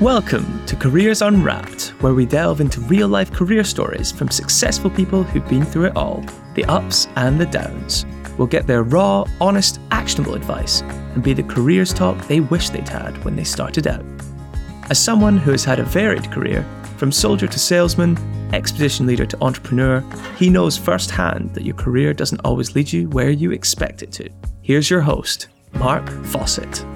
Welcome to Careers Unwrapped, where we delve into real life career stories from successful people who've been through it all the ups and the downs. We'll get their raw, honest, actionable advice and be the careers talk they wish they'd had when they started out. As someone who has had a varied career, from soldier to salesman, expedition leader to entrepreneur, he knows firsthand that your career doesn't always lead you where you expect it to. Here's your host, Mark Fawcett.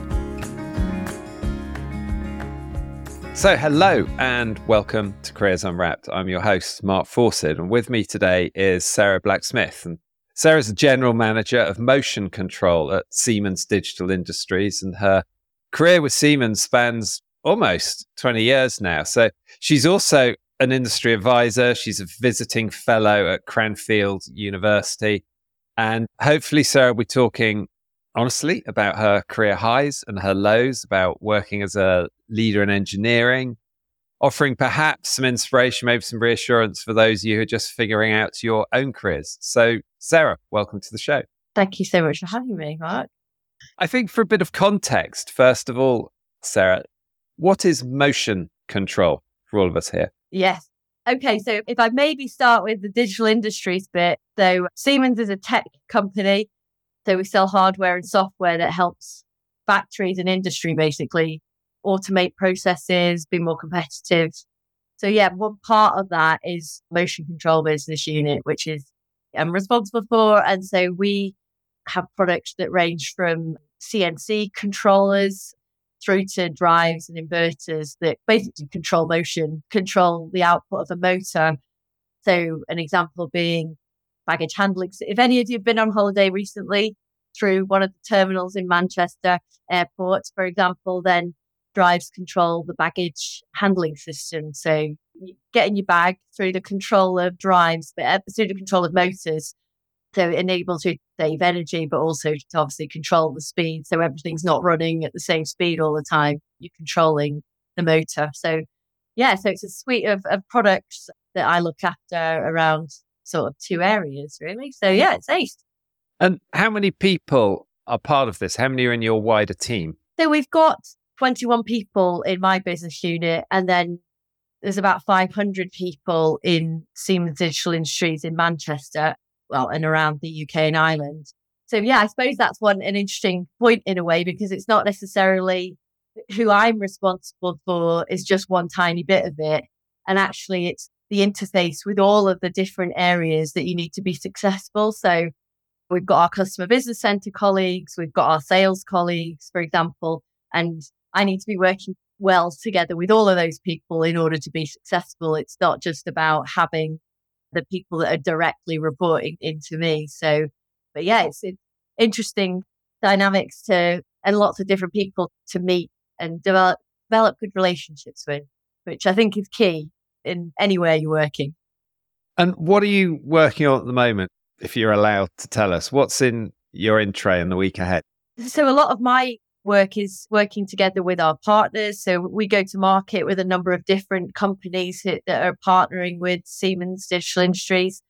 So, hello and welcome to Careers Unwrapped. I'm your host, Mark Fawcett, and with me today is Sarah Black-Smith. And Sarah's the general manager of motion control at Siemens Digital Industries, and her career with Siemens spans almost 20 years now. So, she's also an industry advisor, she's a visiting fellow at Cranfield University. And hopefully, Sarah, we're talking honestly about her career highs and her lows, about working as a leader in engineering, offering perhaps some inspiration, maybe some reassurance for those of you who are just figuring out your own careers. So, Sarah, welcome to the show. Thank you so much for having me, Mark. I think for a bit of context, first of all, Sarah, what is motion control for all of us here? Yes. Okay, so if I maybe start with the digital industries bit. So, Siemens is a tech company so we sell hardware and software that helps factories and industry basically automate processes, be more competitive. So yeah, one part of that is motion control business unit, which is I'm responsible for. And so we have products that range from CNC controllers through to drives and inverters that basically control motion, control the output of a motor. So an example being baggage handling. So if any of you have been on holiday recently through one of the terminals in Manchester Airport, for example, then drives control the baggage handling system. So getting your bag through the control of drives, but uh, through the control of motors. So it enables you to save energy, but also to obviously control the speed. So everything's not running at the same speed all the time. You're controlling the motor. So yeah, so it's a suite of, of products that I look after around sort of two areas, really. So yeah, it's ace. And how many people are part of this? How many are in your wider team? So we've got 21 people in my business unit, and then there's about 500 people in Siemens Digital Industries in Manchester, well, and around the UK and Ireland. So yeah, I suppose that's one an interesting point in a way because it's not necessarily who I'm responsible for is just one tiny bit of it. And actually it's the interface with all of the different areas that you need to be successful. So We've got our customer business center colleagues, we've got our sales colleagues, for example, and I need to be working well together with all of those people in order to be successful. It's not just about having the people that are directly reporting into me. So, but yeah, it's, interesting dynamics to, and lots of different people to meet and develop, develop good relationships with, which I think is key in anywhere you're working. And what are you working on at the moment? if you're allowed to tell us, what's in your in tray in the week ahead? So, a lot of my work is working together with our partners. So, we go to market with a number of different companies that are partnering with Siemens Digital Industries.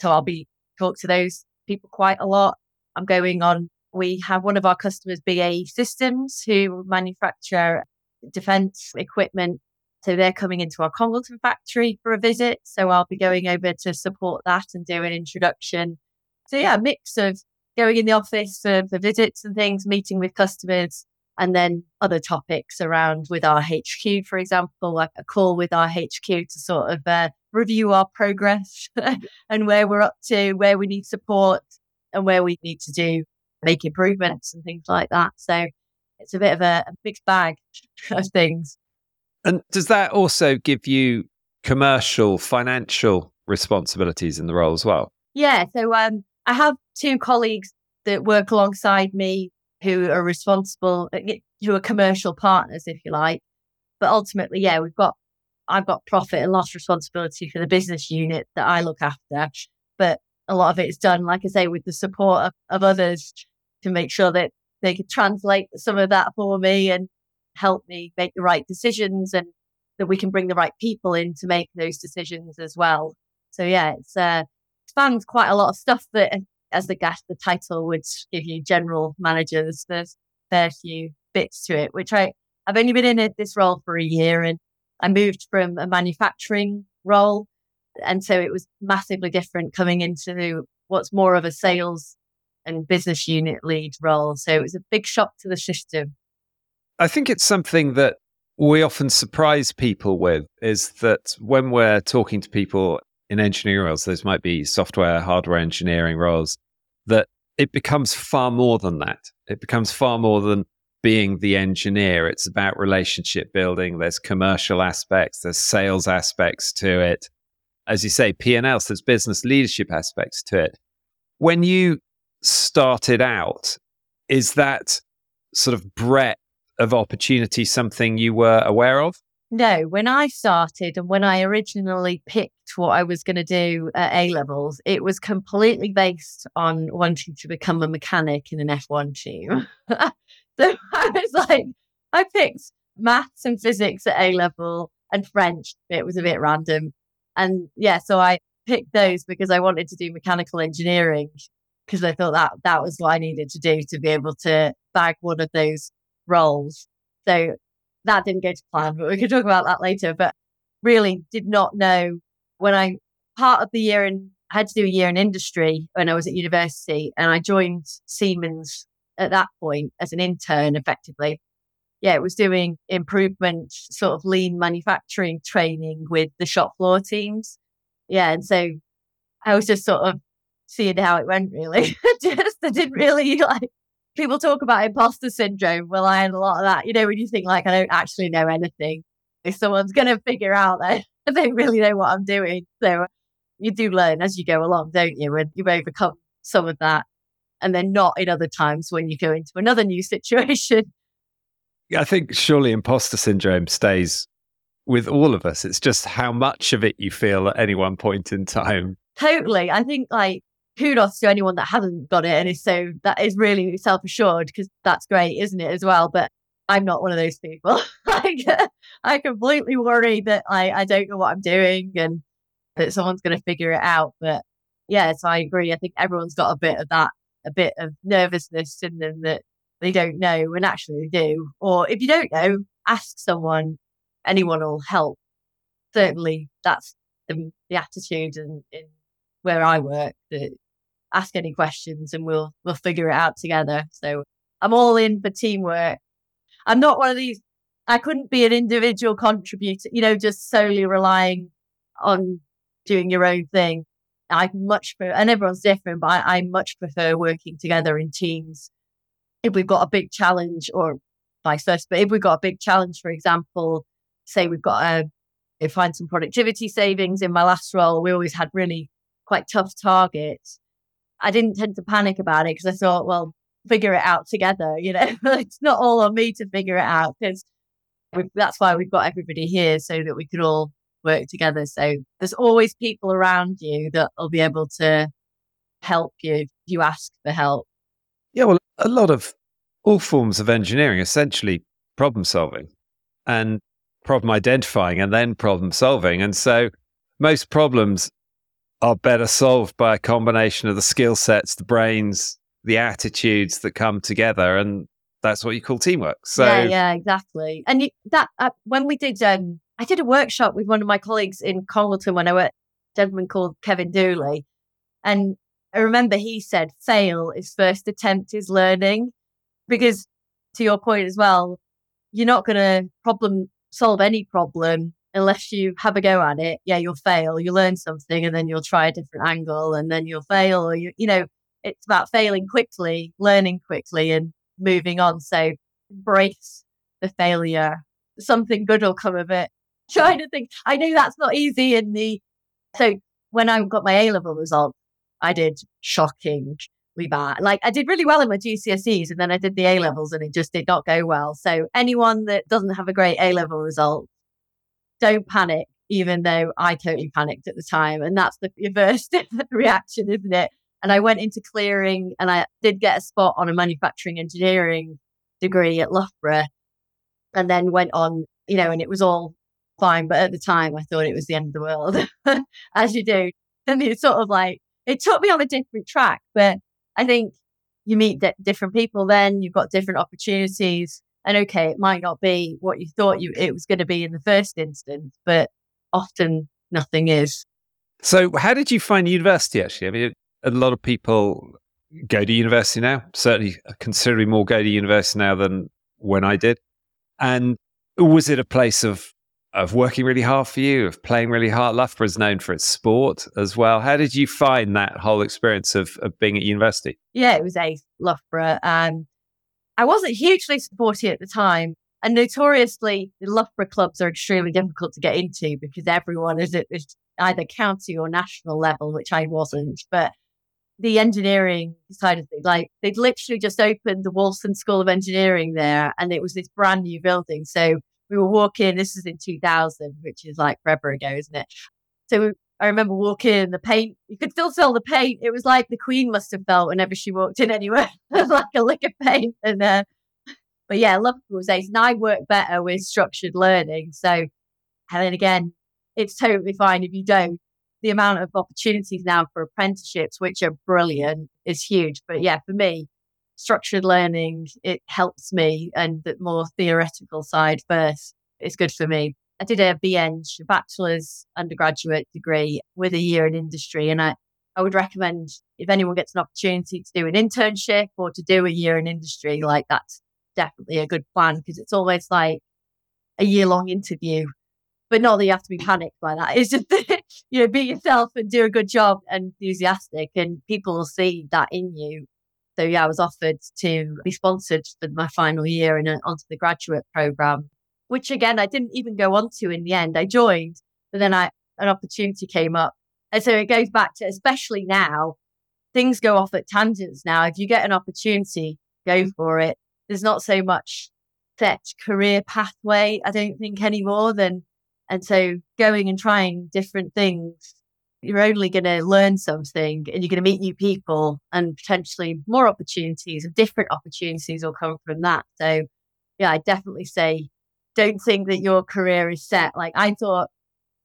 So, I'll be talk to those people quite a lot. I'm going on. We have one of our customers, BAE Systems, who manufacture defense equipment so they're coming into our Congleton factory for a visit. So I'll be going over to support that and do an introduction. So yeah, a mix of going in the office for, for visits and things, meeting with customers, and then other topics around with our HQ, for example, like a call with our HQ to sort of uh, review our progress and where we're up to, where we need support and where we need to do make improvements and things like that. So it's a bit of a, a mixed bag of things. And does that also give you commercial, financial responsibilities in the role as well? Yeah. So um, I have two colleagues that work alongside me who are responsible, uh, who are commercial partners, if you like. But ultimately, yeah, we've got, I've got profit and loss responsibility for the business unit that I look after. But a lot of it is done, like I say, with the support of, of others to make sure that they can translate some of that for me and help me make the right decisions and that we can bring the right people in to make those decisions as well. So yeah, it's uh, spans quite a lot of stuff that, as the guest, the title would give you general managers. There's fair few bits to it, which I I've only been in this role for a year and I moved from a manufacturing role. And so it was massively different coming into what's more of a sales and business unit lead role. So it was a big shock to the system. I think it's something that we often surprise people with is that when we're talking to people in engineering roles, those might be software, hardware engineering roles, that it becomes far more than that. It becomes far more than being the engineer. It's about relationship building. There's commercial aspects, there's sales aspects to it. As you say, P&L, so there's business leadership aspects to it. When you started out, is that sort of breadth of opportunity something you were aware of? No, when I started and when I originally picked what I was going to do at A levels, it was completely based on wanting to become a mechanic in an F1 team. so I was like, I picked maths and physics at A level and French. It was a bit random. And yeah, so I picked those because I wanted to do mechanical engineering because I thought that that was what I needed to do to be able to bag one of those roles. So that didn't go to plan, but we could talk about that later. But really did not know when I part of the year and I had to do a year in industry when I was at university and I joined Siemens at that point as an intern effectively. Yeah, it was doing improvement, sort of lean manufacturing training with the shop floor teams. Yeah. And so I was just sort of seeing how it went really. just I didn't really like people talk about imposter syndrome. Well, I had a lot of that, you know, when you think like I don't actually know anything. If someone's gonna figure out that I don't really know what I'm doing. So you do learn as you go along, don't you? And you overcome some of that. And then not in other times when you go into another new situation. I think surely imposter syndrome stays with all of us. It's just how much of it you feel at any one point in time. Totally. I think like kudos to anyone that hasn't got it and is so that is really self assured because that's great, isn't it, as well? But I'm not one of those people. like, I completely worry that I, I don't know what I'm doing and that someone's going to figure it out. But yes, I agree. I think everyone's got a bit of that, a bit of nervousness in them that they don't know and actually they do. Or if you don't know, ask someone. Anyone will help. Certainly, that's the, the attitude and in, in where I work. That ask any questions and we'll we'll figure it out together. So I'm all in for teamwork. I'm not one of these I couldn't be an individual contributor, you know, just solely relying on doing your own thing. I much prefer, and everyone's different, but I, I much prefer working together in teams. If we've got a big challenge or vice versa, but if we've got a big challenge, for example, say we've got um, a, find some productivity savings in my last role, we always had really quite tough targets. I didn't tend to panic about it because I thought, well, figure it out together. You know, it's not all on me to figure it out because that's why we've got everybody here so that we could all work together. So there's always people around you that will be able to help you if you ask for help. Yeah, well, a lot of all forms of engineering essentially problem solving and problem identifying and then problem solving. And so most problems are better solved by a combination of the skill sets, the brains, the attitudes that come together, and that's what you call teamwork. So yeah, yeah, exactly. And you, that uh, when we did, um, I did a workshop with one of my colleagues in Congleton when I worked. A gentleman called Kevin Dooley, and I remember he said, "Fail is first attempt is learning," because to your point as well, you're not going to problem solve any problem unless you have a go at it, yeah, you'll fail. You learn something and then you'll try a different angle and then you'll fail or you, you know, it's about failing quickly, learning quickly and moving on. So embrace the failure. Something good will come of it. Trying to think, I know that's not easy in the, so when I got my A level result, I did shockingly bad. Like I did really well in my GCSEs and then I did the A levels and it just did not go well. So anyone that doesn't have a great A level result, don't panic, even though I totally panicked at the time. And that's the reverse reaction, isn't it? And I went into clearing and I did get a spot on a manufacturing engineering degree at Loughborough and then went on, you know, and it was all fine. But at the time, I thought it was the end of the world, as you do. And it's sort of like, it took me on a different track, but I think you meet d- different people then, you've got different opportunities. And okay, it might not be what you thought you it was going to be in the first instance, but often nothing is. So, how did you find university? Actually, I mean, a lot of people go to university now. Certainly, considerably more go to university now than when I did. And was it a place of of working really hard for you, of playing really hard? Loughborough is known for its sport as well. How did you find that whole experience of, of being at university? Yeah, it was a Loughborough. Um, I wasn't hugely supporty at the time. And notoriously, the Loughborough clubs are extremely difficult to get into because everyone is at either county or national level, which I wasn't. But the engineering side of things, like they'd literally just opened the Wolfson School of Engineering there, and it was this brand new building. So we were walking, this is in 2000, which is like forever ago, isn't it? So I remember walking in the paint, you could still smell the paint. It was like the Queen must have felt whenever she walked in anywhere, like a lick of paint. And uh, but yeah, I love ace. And I work better with structured learning. So, and then again, it's totally fine if you don't. The amount of opportunities now for apprenticeships, which are brilliant, is huge. But yeah, for me, structured learning, it helps me and the more theoretical side first is good for me. I did a BEng, a bachelor's undergraduate degree with a year in industry. And I, I would recommend if anyone gets an opportunity to do an internship or to do a year in industry, like that's definitely a good plan because it's always like a year long interview. But not that you have to be panicked by that. It's just, you know, be yourself and do a good job and enthusiastic, and people will see that in you. So, yeah, I was offered to be sponsored for my final year and onto the graduate program, which again, I didn't even go on to in the end. I joined, but then I, an opportunity came up. And so it goes back to, especially now, things go off at tangents now. If you get an opportunity, go mm. for it there's not so much set career pathway, I don't think anymore than and so going and trying different things, you're only going to learn something and you're going to meet new people and potentially more opportunities and different opportunities will come from that. So yeah, I definitely say don't think that your career is set. Like I thought,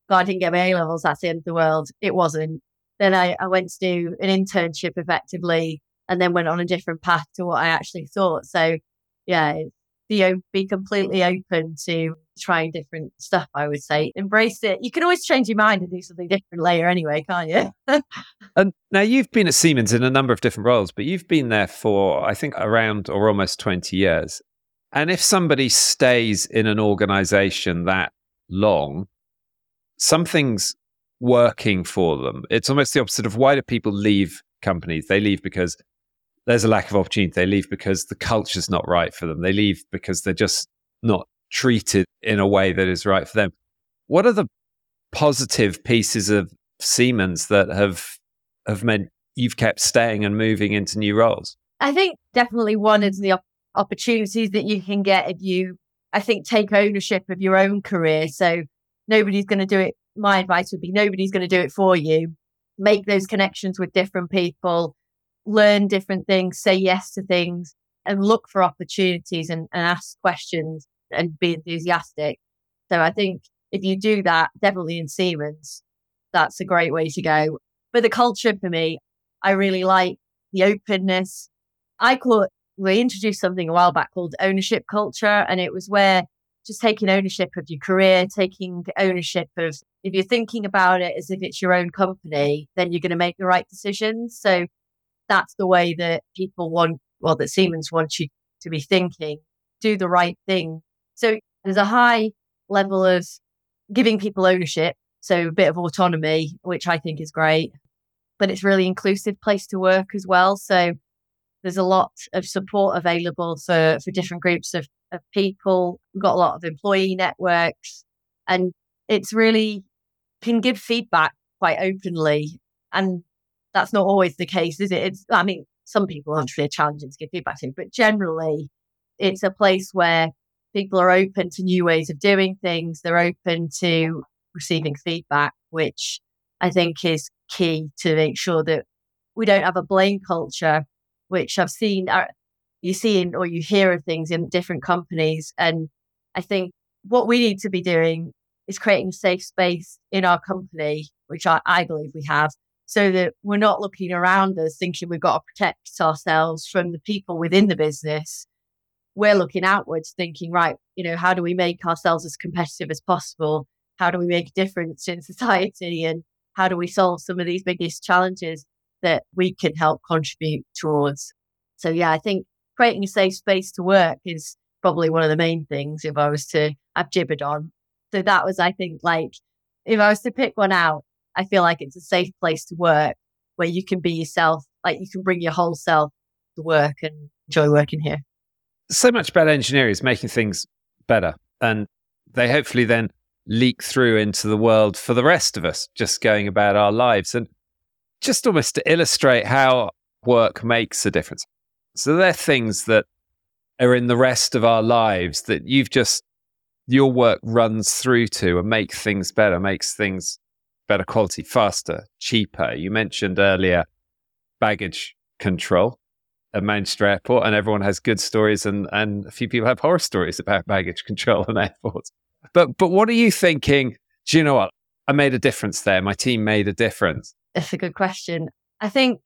God, I didn't get my A levels, that's the end of the world. It wasn't. Then I, I went to do an internship effectively and then went on a different path to what I actually thought. So yeah, be, be completely open to trying different stuff, I would say. Embrace it. You can always change your mind and do something different later anyway, can't you? and now you've been at Siemens in a number of different roles, but you've been there for, I think, around or almost 20 years. And if somebody stays in an organization that long, something's working for them. It's almost the opposite of why do people leave companies? They leave because there's a lack of opportunity. They leave because the culture's not right for them. They leave because they're just not treated in a way that is right for them. What are the positive pieces of Siemens that have have meant you've kept staying and moving into new roles? I think definitely one is the opportunities that you can get if you, I think, take ownership of your own career. So nobody's going to do it. My advice would be nobody's going to do it for you. Make those connections with different people learn different things, say yes to things, and look for opportunities and, and ask questions and be enthusiastic. So I think if you do that, definitely in Siemens, that's a great way to go. But the culture for me, I really like the openness. I call it, we introduced something a while back called ownership culture. And it was where just taking ownership of your career, taking ownership of, if you're thinking about it as if it's your own company, then you're going to make the right decisions. So that's the way that people want, well, that Siemens wants you to be thinking, do the right thing. So there's a high level of giving people ownership. So a bit of autonomy, which I think is great, but it's really inclusive place to work as well. So there's a lot of support available for, for different groups of, of people. We've got a lot of employee networks and it's really can give feedback quite openly. And that's not always the case, is it? It's, I mean, some people are really challenging to give feedback to, but generally, it's a place where people are open to new ways of doing things. They're open to receiving feedback, which I think is key to make sure that we don't have a blame culture, which I've seen, uh, you see in, or you hear of things in different companies. And I think what we need to be doing is creating a safe space in our company, which I, I believe we have, so that we're not looking around us thinking we've got to protect ourselves from the people within the business. we're looking outwards, thinking, right, you know, how do we make ourselves as competitive as possible? How do we make a difference in society? And how do we solve some of these biggest challenges that we can help contribute towards? So, yeah, I think creating a safe space to work is probably one of the main things if I was to, have gibbered on. So that was, I think, like, if I was to pick one out, I feel like it's a safe place to work where you can be yourself, like you can bring your whole self to work and enjoy working here. So much better engineering is making things better. And they hopefully then leak through into the world for the rest of us, just going about our lives. And just almost to illustrate how work makes a difference. So they're things that are in the rest of our lives that you've just your work runs through to and makes things better, makes things better quality, faster, cheaper. You mentioned earlier baggage control at Manchester Airport, and everyone has good stories, and, and a few people have horror stories about baggage control and airports. But but what are you thinking? Do you know what? I made a difference there. My team made a difference. That's a good question. I think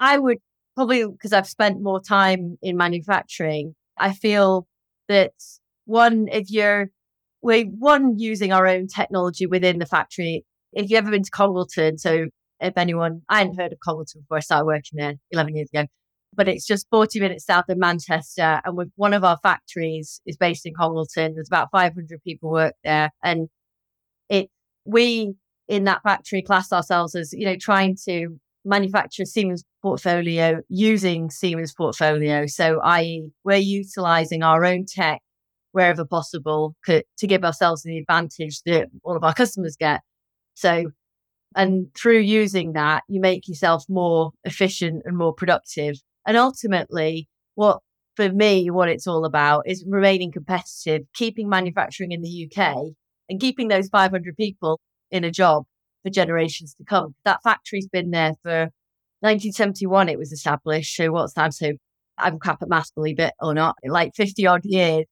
I would probably because I've spent more time in manufacturing. I feel that one, if you're we're one using our own technology within the factory. If you've ever been to Congleton, so if anyone, I hadn't heard of Congleton before I started working there 11 years ago, but it's just 40 minutes south of Manchester. And with one of our factories is based in Congleton. There's about 500 people work there. And it, we in that factory class ourselves as, you know, trying to manufacture Siemens portfolio using Siemens portfolio. So, i.e., we're utilizing our own tech wherever possible to give ourselves the advantage that all of our customers get. So, and through using that, you make yourself more efficient and more productive. And ultimately, what for me, what it's all about is remaining competitive, keeping manufacturing in the UK and keeping those 500 people in a job for generations to come. That factory's been there for 1971, it was established. So what's that? So I'm crap at maths, believe it or not, like 50 odd years.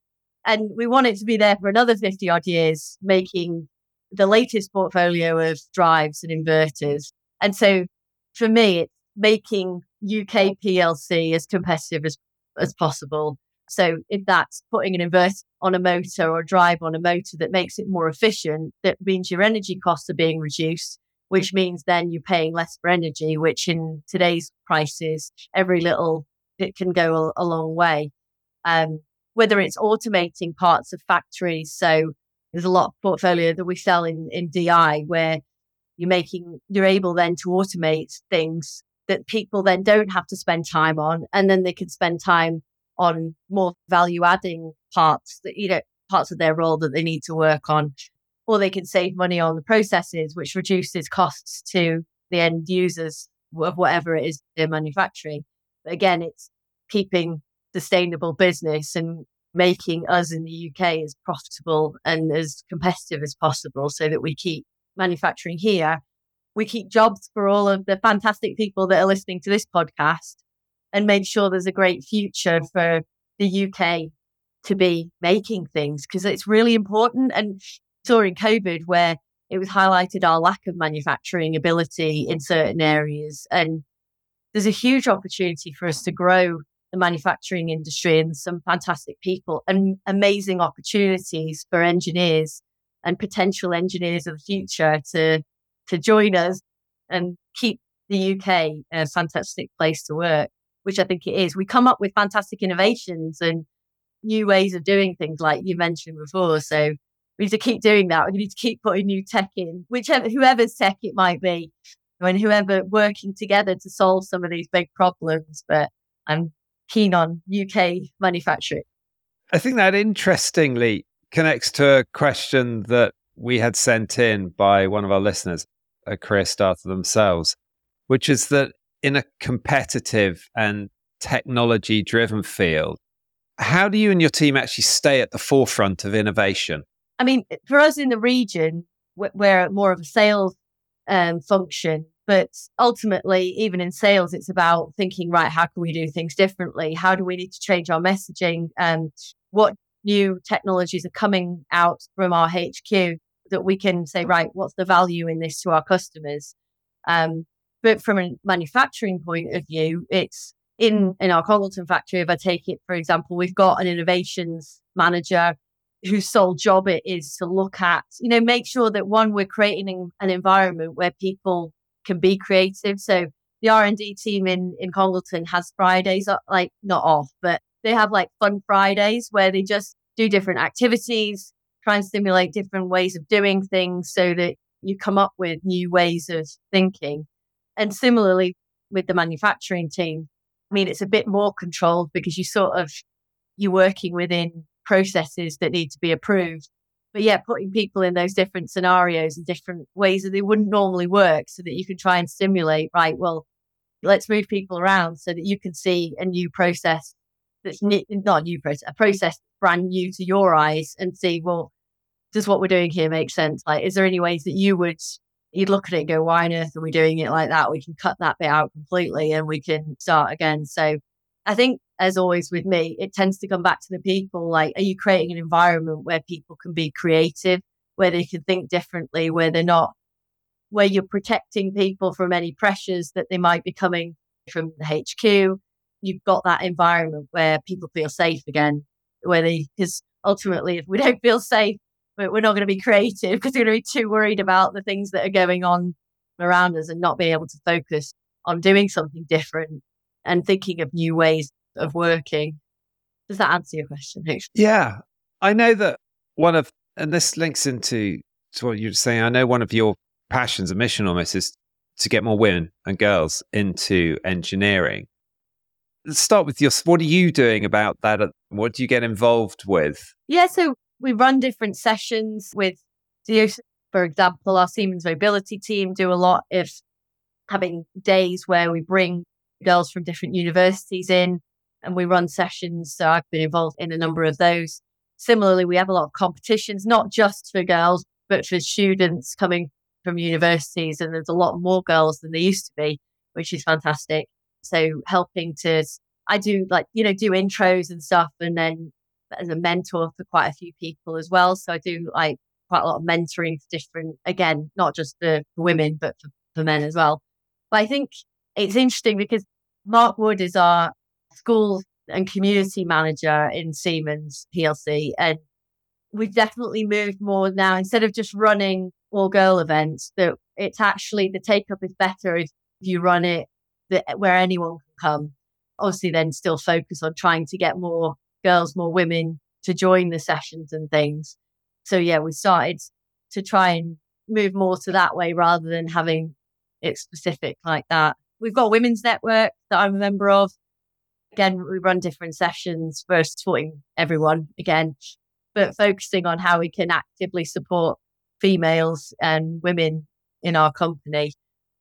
And we want it to be there for another 50 odd years, making the latest portfolio of drives and inverters. And so for me, it's making UK PLC as competitive as, as possible. So if that's putting an inverter on a motor or a drive on a motor that makes it more efficient, that means your energy costs are being reduced, which means then you're paying less for energy, which in today's prices, every little it can go a, a long way. Um, whether it's automating parts of factories. So there's a lot of portfolio that we sell in, in DI where you're making, you're able then to automate things that people then don't have to spend time on. And then they can spend time on more value adding parts that, you know, parts of their role that they need to work on. Or they can save money on the processes, which reduces costs to the end users of whatever it is they're manufacturing. But again, it's keeping sustainable business and making us in the UK as profitable and as competitive as possible so that we keep manufacturing here. We keep jobs for all of the fantastic people that are listening to this podcast and make sure there's a great future for the UK to be making things because it's really important. And during COVID, where it was highlighted our lack of manufacturing ability in certain areas. And there's a huge opportunity for us to grow the manufacturing industry and some fantastic people and amazing opportunities for engineers and potential engineers of the future to to join us and keep the UK a fantastic place to work, which I think it is. We come up with fantastic innovations and new ways of doing things, like you mentioned before. So we need to keep doing that. We need to keep putting new tech in, whichever whoever's tech it might be, and whoever working together to solve some of these big problems. But I'm keen on UK manufacturing. I think that interestingly connects to a question that we had sent in by one of our listeners, a career starter themselves, which is that in a competitive and technology driven field, how do you and your team actually stay at the forefront of innovation? I mean, for us in the region, we're more of a sales um, function. But ultimately, even in sales, it's about thinking, right, how can we do things differently? How do we need to change our messaging? And what new technologies are coming out from our HQ that we can say, right, what's the value in this to our customers? Um, but from a manufacturing point of view, it's in in our Congleton factory, if I take it for example, we've got an innovations manager whose sole job it is to look at, you know, make sure that one we're creating an environment where people can be creative. So the R and D team in in Congleton has Fridays, uh, like not off, but they have like fun Fridays where they just do different activities, try and stimulate different ways of doing things, so that you come up with new ways of thinking. And similarly with the manufacturing team, I mean, it's a bit more controlled because you sort of you're working within processes that need to be approved. But yeah, putting people in those different scenarios and different ways that they wouldn't normally work so that you can try and stimulate, right? Well, let's move people around so that you can see a new process that's not a new process, a process brand new to your eyes and see, well, does what we're doing here make sense? Like, is there any ways that you would, you'd look at it and go, why on earth are we doing it like that? We can cut that bit out completely and we can start again. So I think, as always with me, it tends to come back to the people. Like, are you creating an environment where people can be creative, where they can think differently, where they're not, where you're protecting people from any pressures that they might be coming from the HQ? You've got that environment where people feel safe again, where they, because ultimately, if we don't feel safe, we're not going to be creative because we're going to be too worried about the things that are going on around us and not being able to focus on doing something different and thinking of new ways of working. Does that answer your question? Yeah. I know that one of, and this links into to what you're saying. I know one of your passions, a mission almost, is to get more women and girls into engineering. Let's start with your, what are you doing about that? What do you get involved with? Yeah. So we run different sessions with, for example, our Siemens Mobility team do a lot of having days where we bring girls from different universities in and we run sessions. So I've been involved in a number of those. Similarly, we have a lot of competitions, not just for girls, but for students coming from universities. And there's a lot more girls than there used to be, which is fantastic. So helping to, I do like, you know, do intros and stuff. And then as a mentor for quite a few people as well. So I do like quite a lot of mentoring for different, again, not just for, women, but for, for men as well. But I think it's interesting because Mark Wood is our school and community manager in Siemens PLC. And we've definitely moved more now instead of just running all girl events, that it's actually the take up is better if you run it where anyone can come. Obviously, then still focus on trying to get more girls, more women to join the sessions and things. So yeah, we started to try and move more to that way rather than having it specific like that. We've got a women's network that I'm a member of. Again, we run different sessions for supporting everyone again, but focusing on how we can actively support females and women in our company.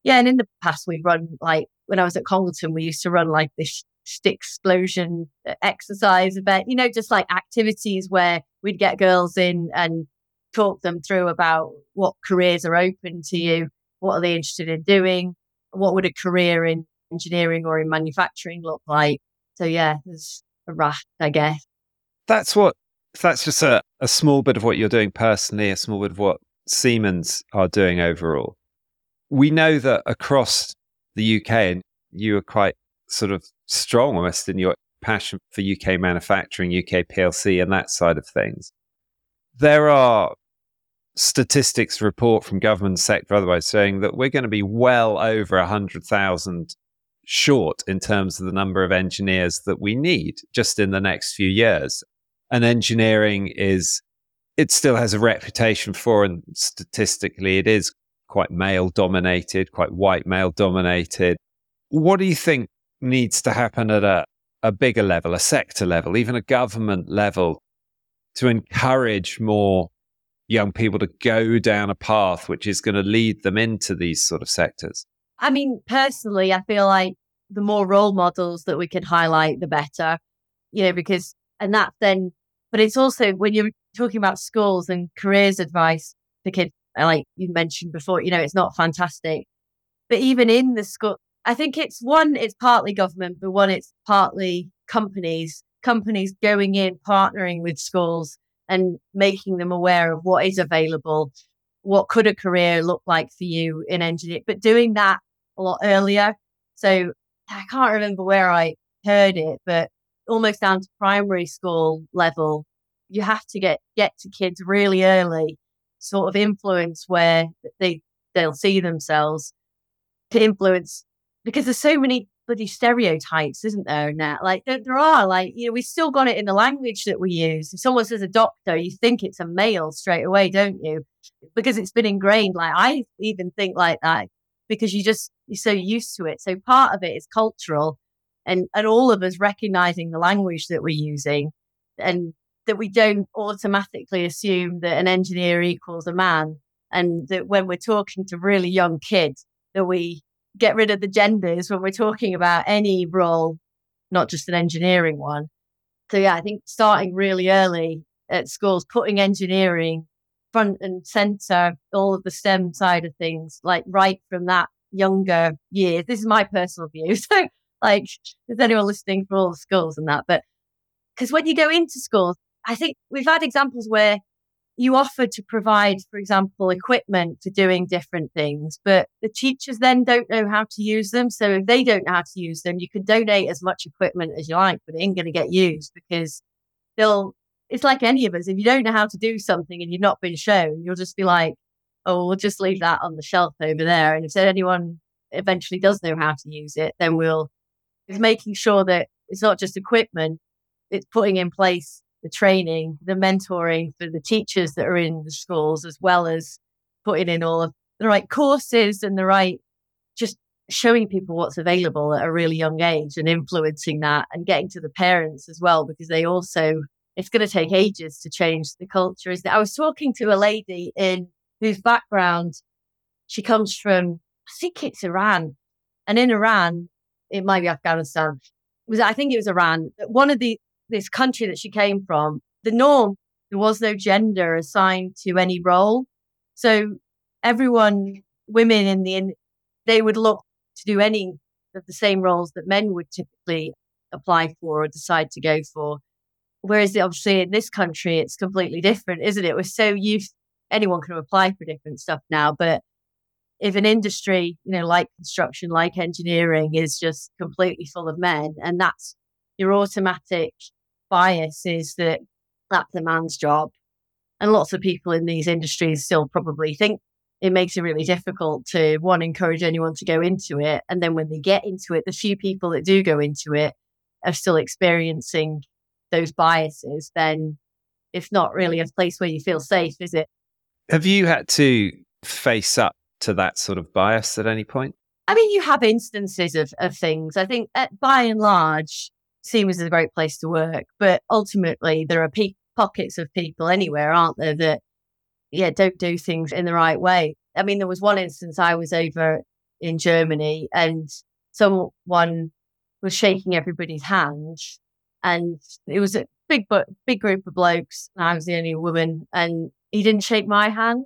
Yeah, and in the past we've run like when I was at Congleton, we used to run like this stick explosion uh, exercise event, you know, just like activities where we'd get girls in and talk them through about what careers are open to you, what are they interested in doing, what would a career in engineering or in manufacturing look like? So yeah, there's a raft, I guess. That's what that's just a, a small bit of what you're doing personally, a small bit of what Siemens are doing overall. We know that across the UK, and you are quite sort of strong almost in your passion for UK manufacturing, UK PLC, and that side of things. There are statistics report from government sector otherwise saying that we're going to be well over 100,000 short in terms of the number of engineers that we need just in the next few years. And engineering is, it still has a reputation for, and statistically, it is quite male dominated, quite white male dominated. What do you think needs to happen at a, a bigger level, a sector level, even a government level to encourage more young people to go down a path which is going to lead them into these sort of sectors? I mean, personally, I feel like the more role models that we can highlight, the better, you know, because, and that then, but it's also when you're talking about schools and careers advice for kids, like you mentioned before, you know, it's not fantastic. But even in the school, I think it's one, it's partly government, but one, it's partly companies, companies going in, partnering with schools and making them aware of what is available. What could a career look like for you in engineering? But doing that a lot earlier. So I can't remember where I heard it, but almost down to primary school level, you have to get get to kids really early, sort of influence where they they'll see themselves to influence because there's so many bloody stereotypes, isn't there? Now, like there, there, are, like you know, we still got it in the language that we use. If someone says a doctor, you think it's a male straight away, don't you? Because it's been ingrained. Like I even think like that because you just you're so used to it. So part of it is cultural, and and all of us recognizing the language that we're using, and that we don't automatically assume that an engineer equals a man, and that when we're talking to really young kids, that we get rid of the genders when we're talking about any role, not just an engineering one. So yeah, I think starting really early at schools, putting engineering front and center, all of the STEM side of things, like right from that younger years. This is my personal view. So like, is anyone listening for all the schools and that? But because when you go into schools, I think we've had examples where you offer to provide, for example, equipment for doing different things, but the teachers then don't know how to use them. So if they don't know how to use them, you can donate as much equipment as you like, but it ain't going to get used because they'll, it's like any of us. If you don't know how to do something and you've not been shown, you'll just be like, oh, we'll just leave that on the shelf over there. And if anyone eventually does know how to use it, then we'll, it's making sure that it's not just equipment, it's putting in place the training, the mentoring for the teachers that are in the schools, as well as putting in all of the right courses and the right, just showing people what's available at a really young age and influencing that and getting to the parents as well, because they also, it's going to take ages to change the culture. Is that I was talking to a lady in whose background she comes from, I think it's Iran. And in Iran, it might be Afghanistan. It was I think it was Iran. One of the this country that she came from, the norm, there was no gender assigned to any role. So everyone, women in the, they would look to do any of the same roles that men would typically apply for or decide to go for. Whereas obviously in this country, it's completely different, isn't it? We're so used, anyone can apply for different stuff now, but if an industry, you know, like construction, like engineering is just completely full of men and that's your automatic bias is that that's a man's job. And lots of mm. people in these industries still probably think it makes it really difficult to one, encourage anyone to go into it. And then when they get into it, the few people that do go into it are still experiencing those biases, then it's not really a place where you feel safe, is it? Have you had to face up to that sort of bias at any point? I mean, you have instances of, of things. I think at, by and large, Siemens is a great place to work, but ultimately there are pe- pockets of people anywhere, aren't there, that yeah don't do things in the right way. I mean, there was one instance I was over in Germany and someone was shaking everybody's hand, and it was a big but big group of blokes, and I was the only woman, and he didn't shake my hand.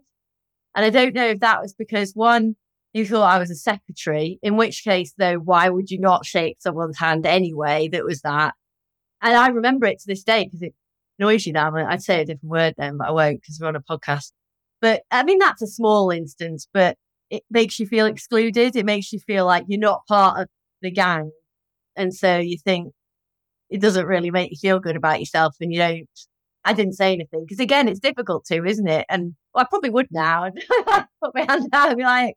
And I don't know if that was because one, you thought I was a secretary, in which case, though, why would you not shake someone's hand anyway that was that? And I remember it to this day because it annoys you now. I'd say a different word then, but I won't because we're on a podcast. But I mean, that's a small instance, but it makes you feel excluded. It makes you feel like you're not part of the gang. And so you think it doesn't really make you feel good about yourself and you don't. I didn't say anything because again, it's difficult to, isn't it? And well, I probably would now. Put my hand down and be like,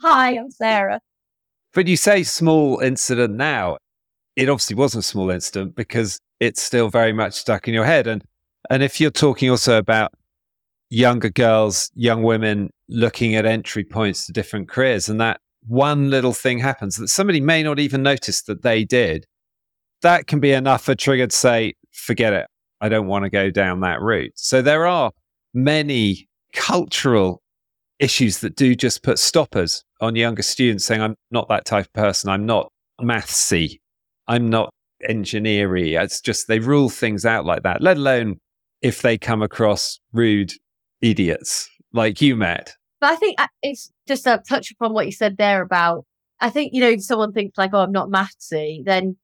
Hi, I'm Sarah. But you say small incident now. It obviously wasn't a small incident because it's still very much stuck in your head. And and if you're talking also about younger girls, young women looking at entry points to different careers, and that one little thing happens that somebody may not even notice that they did, that can be enough a trigger to say, forget it. I don't want to go down that route. So there are many cultural issues that do just put stoppers on younger students saying, I'm not that type of person. I'm not mathsy. I'm not engineering. It's just they rule things out like that, let alone if they come across rude idiots like you met. But I think uh, it's just a touch upon what you said there about, I think, you know, someone thinks like, oh, I'm not mathsy. Then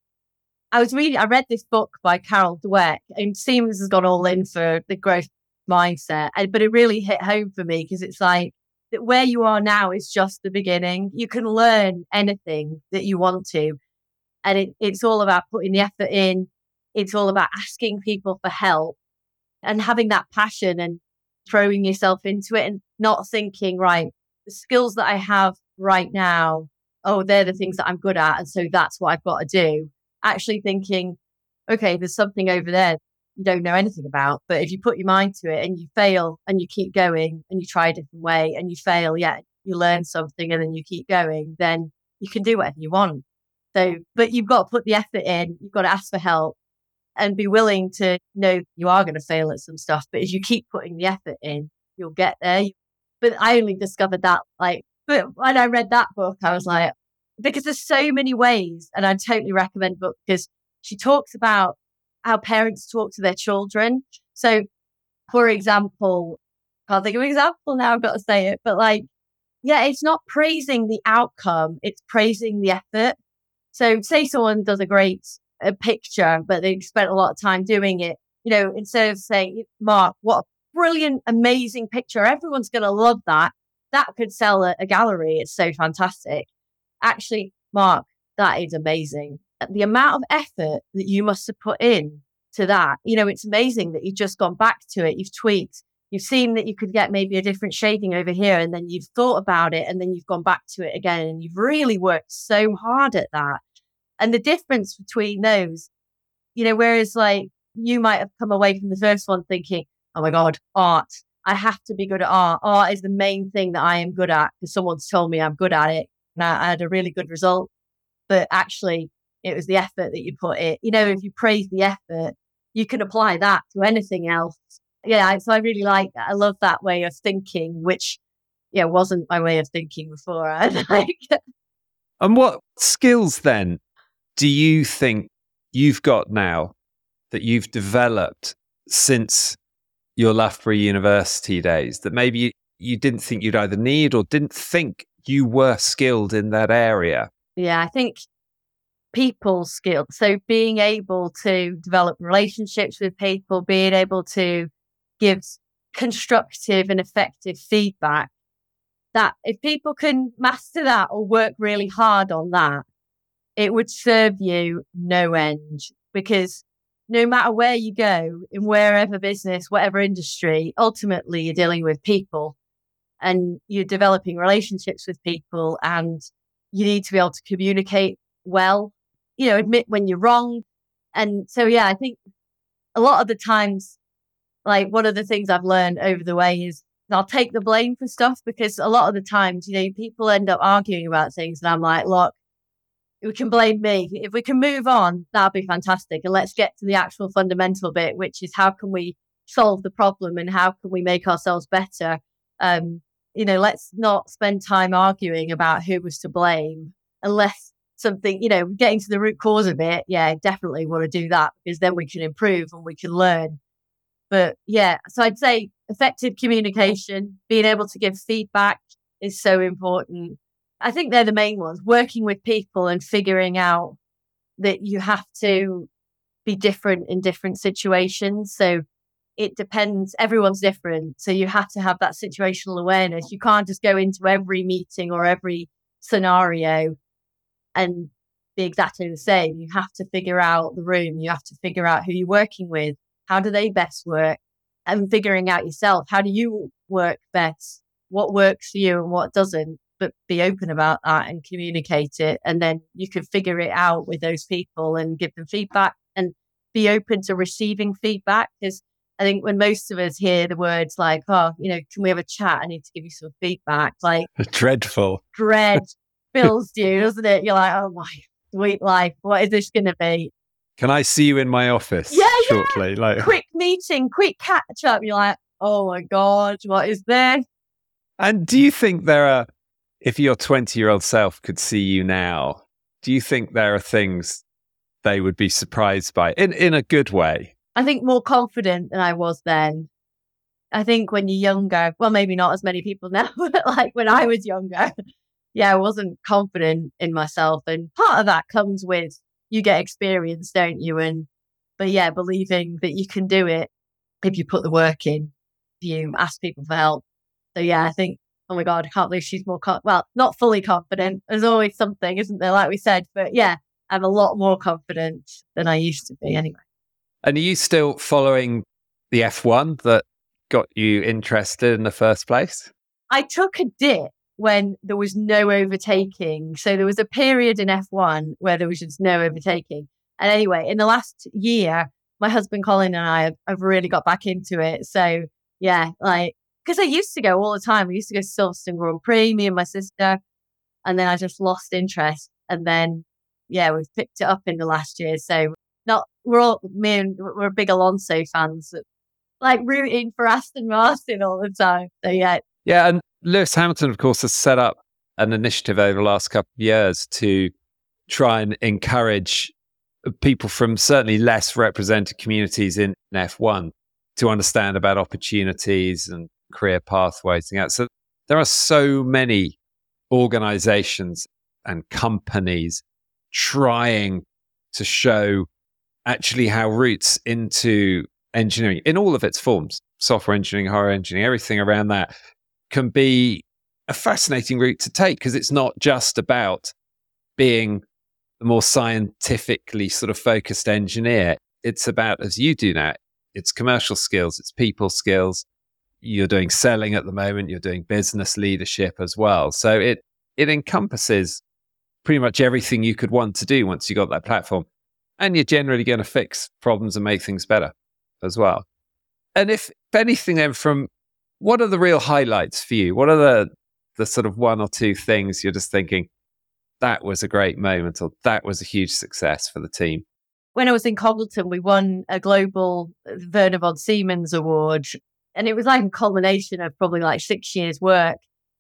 I was reading, I read this book by Carol Dweck and Siemens has gone all in for the growth mindset. But it really hit home for me because it's like, that where you are now is just the beginning. You can learn anything that you want to. And it, it's all about putting the effort in. It's all about asking people for help and having that passion and throwing yourself into it and not thinking, right, the skills that I have right now, oh, they're the things that I'm good at. And so that's what I've got to do. Actually thinking, okay, there's something over there you don't know anything about. But if you put your mind to it and you fail and you keep going and you try a different way and you fail, yeah, you learn something and then you keep going, then you can do whatever you want. So, but you've got to put the effort in, you've got to ask for help and be willing to know you are going to fail at some stuff. But as you keep putting the effort in, you'll get there. But I only discovered that like, but when I read that book, I was like, because there's so many ways, and I totally recommend book because she talks about how parents talk to their children. So, for example, can't think of an example now, I've got to say it, but like, yeah, it's not praising the outcome, it's praising the effort. So, say someone does a great a picture, but they spent a lot of time doing it, you know, instead of saying, Mark, what a brilliant, amazing picture, everyone's going to love that. That could sell a, a gallery. It's so fantastic. Actually, Mark, that is amazing. The amount of effort that you must have put in to that, you know, it's amazing that you've just gone back to it. You've tweaked, you've seen that you could get maybe a different shading over here, and then you've thought about it, and then you've gone back to it again, and you've really worked so hard at that. And the difference between those, you know, whereas like you might have come away from the first one thinking, oh my God, art. I have to be good at art. Art is the main thing that I am good at because someone's told me I'm good at it. And I, had a really good result. But actually, it was the effort that you put it. You know, mm. if you praise the effort, you can apply that to anything else. Yeah. So I really like that. I love that way of thinking, which, yeah, wasn't my way of thinking before. I like. And what skills then do you think you've got now that you've developed since your Loughborough University days that maybe you, you didn't think you'd either need or didn't think you were skilled in that area? Yeah, I think people skills. So being able to develop relationships with people, being able to give constructive and effective feedback. That if people can master that or work really hard on that, it would serve you no end because no matter where you go in wherever business, whatever industry, ultimately you're dealing with people and you're developing relationships with people and you need to be able to communicate well, you know, admit when you're wrong. And so, yeah, I think a lot of the times, like one of the things I've learned over the way is I'll take the blame for stuff because a lot of the times, you know, people end up arguing about things and I'm like, look, we can blame me. If we can move on, that'd be fantastic. And let's get to the actual fundamental bit, which is how can we solve the problem and how can we make ourselves better? Um, you know, let's not spend time arguing about who was to blame unless something, you know, getting to the root cause of it. Yeah, definitely want to do that because then we can improve and we can learn. But yeah, so I'd say effective communication, being able to give feedback is so important. I think they're the main ones working with people and figuring out that you have to be different in different situations. So it depends, everyone's different. So you have to have that situational awareness. You can't just go into every meeting or every scenario and be exactly the same. You have to figure out the room, you have to figure out who you're working with, how do they best work, and figuring out yourself. How do you work best? What works for you and what doesn't? but be open about that and communicate it. And then you can figure it out with those people and give them feedback and be open to receiving feedback. Because I think when most of us hear the words like, oh, you know, can we have a chat? I need to give you some feedback. Like, dreadful. Dread fills you, doesn't it? You're like, oh my sweet life, what is this going to be? Can I see you in my office yeah, shortly? Yeah. Like, quick meeting, quick catch up. You're like, oh my God, what is this? And do you think there are if your 20 year old self could see you now, do you think there are things they would be surprised by in, in a good way? I think more confident than I was then. I think when you're younger, well, maybe not as many people now, but like when I was younger, yeah, I wasn't confident in myself. And part of that comes with you get experience, don't you? And, but yeah, believing that you can do it if you put the work in, if you ask people for help. So yeah, I think oh my God, I can't believe she's more, well, not fully confident. There's always something, isn't there? Like we said, but yeah, I'm a lot more confident than I used to be anyway. And are you still following the F1 that got you interested in the first place? I took a dip when there was no overtaking. So there was a period in F1 where there was just no overtaking. And anyway, in the last year, my husband Colin and I have, have really got back into it. So yeah, like, because I used to go all the time. We used to go to Silverstone Grand Prix, me and my sister. And then I just lost interest. And then, yeah, we've picked it up in the last year. So not, we're all, me and we're big Alonso fans, like rooting for Aston Martin all the time. So yeah. Yeah. And Lewis Hamilton, of course, has set up an initiative over the last couple of years to try and encourage people from certainly less represented communities in F1 to understand about opportunities and career pathways. And so there are so many organizations and companies trying to show actually how routes into engineering in all of its forms software engineering hardware engineering everything around that can be a fascinating route to take because it's not just about being the more scientifically sort of focused engineer. It's about as you do now it's commercial skills it's people skills. You're doing selling at the moment you're doing business leadership as well. So it it encompasses pretty much everything you could want to do once you got that platform. And you're generally going to fix problems and make things better as well. And if, if anything then from what are the real highlights for you what are the the sort of one or two things you're just thinking that was a great moment or that was a huge success for the team when I was in Congleton, we won a global uh, Werner von Siemens award. And it was like a culmination of probably like six years' work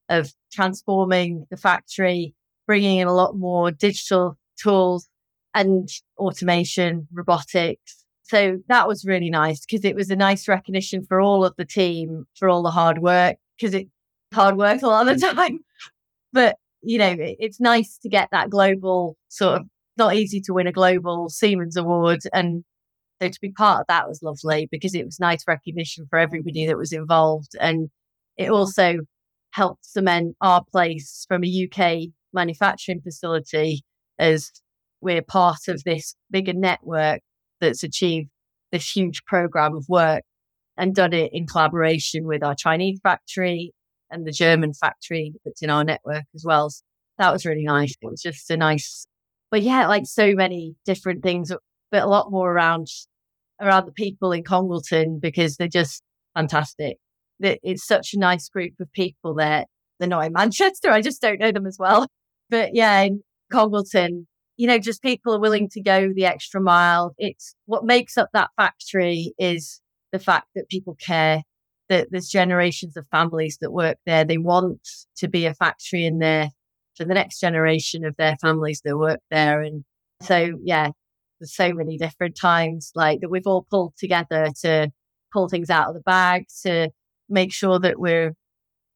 of transforming the factory, bringing in a lot more digital tools and automation, robotics. So that was really nice because it was a nice recognition for all of the team for all the hard work because it's hard work a lot of the time. But, you know, it's nice to get that global sort of not easy to win a global Siemens award. And so to be part of that was lovely because it was nice recognition for everybody that was involved. And it also helped cement our place from a UK manufacturing facility as we're part of this bigger network that's achieved this huge program of work and done it in collaboration with our Chinese factory and the German factory that's in our network as well. So that was really nice. It was just a nice but yeah, like so many different things, but a lot more around around the people in Congleton because they're just fantastic. It's such a nice group of people there. They're not in Manchester. I just don't know them as well. But yeah, in Congleton, you know, just people are willing to go the extra mile. It's what makes up that factory is the fact that people care that there's generations of families that work there. They want to be a factory in there for the next generation of their families that work there. And so, yeah, there's so many different times like that we've all pulled together to pull things out of the bag to make sure that we're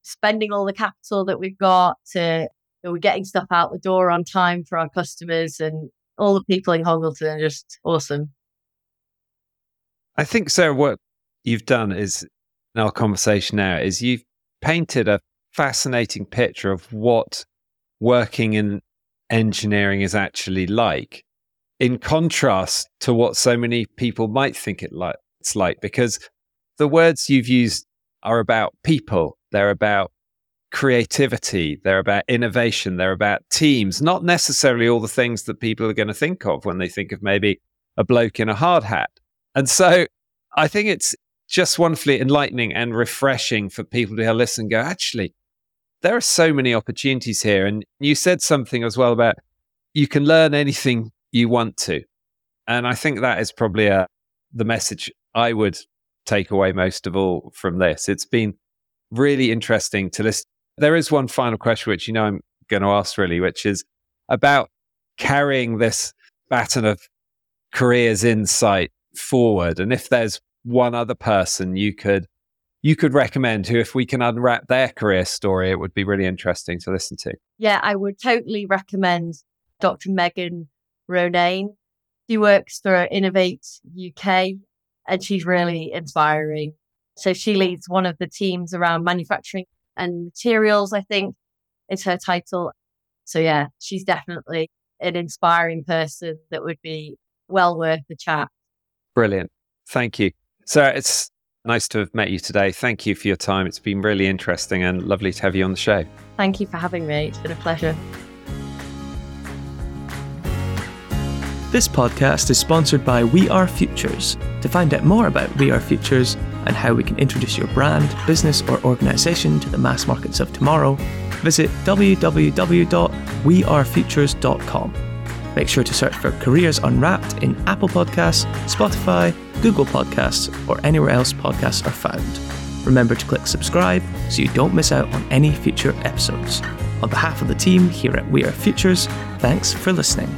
spending all the capital that we've got to that we're getting stuff out the door on time for our customers and all the people in Congleton are just awesome. I think, Sarah, what you've done is in our conversation now is you've painted a fascinating picture of what working in engineering is actually like, in contrast to what so many people might think it like, it's like, because the words you've used are about people, they're about creativity, they're about innovation, they're about teams, not necessarily all the things that people are going to think of when they think of maybe a bloke in a hard hat. And so I think it's just wonderfully enlightening and refreshing for people to listen and go, actually, there are so many opportunities here. And you said something as well about you can learn anything you want to. And I think that is probably a, the message I would take away most of all from this. It's been really interesting to listen. There is one final question, which you know I'm going to ask really, which is about carrying this baton of careers insight forward. And if there's one other person you could you could recommend who, if we can unwrap their career story, it would be really interesting to listen to? Yeah, I would totally recommend Dr. Megan Ronayne. She works for Innovate UK and she's really inspiring. So she leads one of the teams around manufacturing and materials, I think is her title. So yeah, she's definitely an inspiring person that would be well worth the chat. Brilliant. Thank you. Sarah, it's nice to have met you today. Thank you for your time. It's been really interesting and lovely to have you on the show. Thank you for having me. It's been a pleasure. This podcast is sponsored by We Are Futures. To find out more about We Are Futures and how we can introduce your brand, business, or organization to the mass markets of tomorrow, visit www.wearefutures.com. Make sure to search for Careers Unwrapped in Apple Podcasts, Spotify, Google Podcasts, or anywhere else podcasts are found. Remember to click subscribe so you don't miss out on any future episodes. On behalf of the team here at We Are Futures, thanks for listening.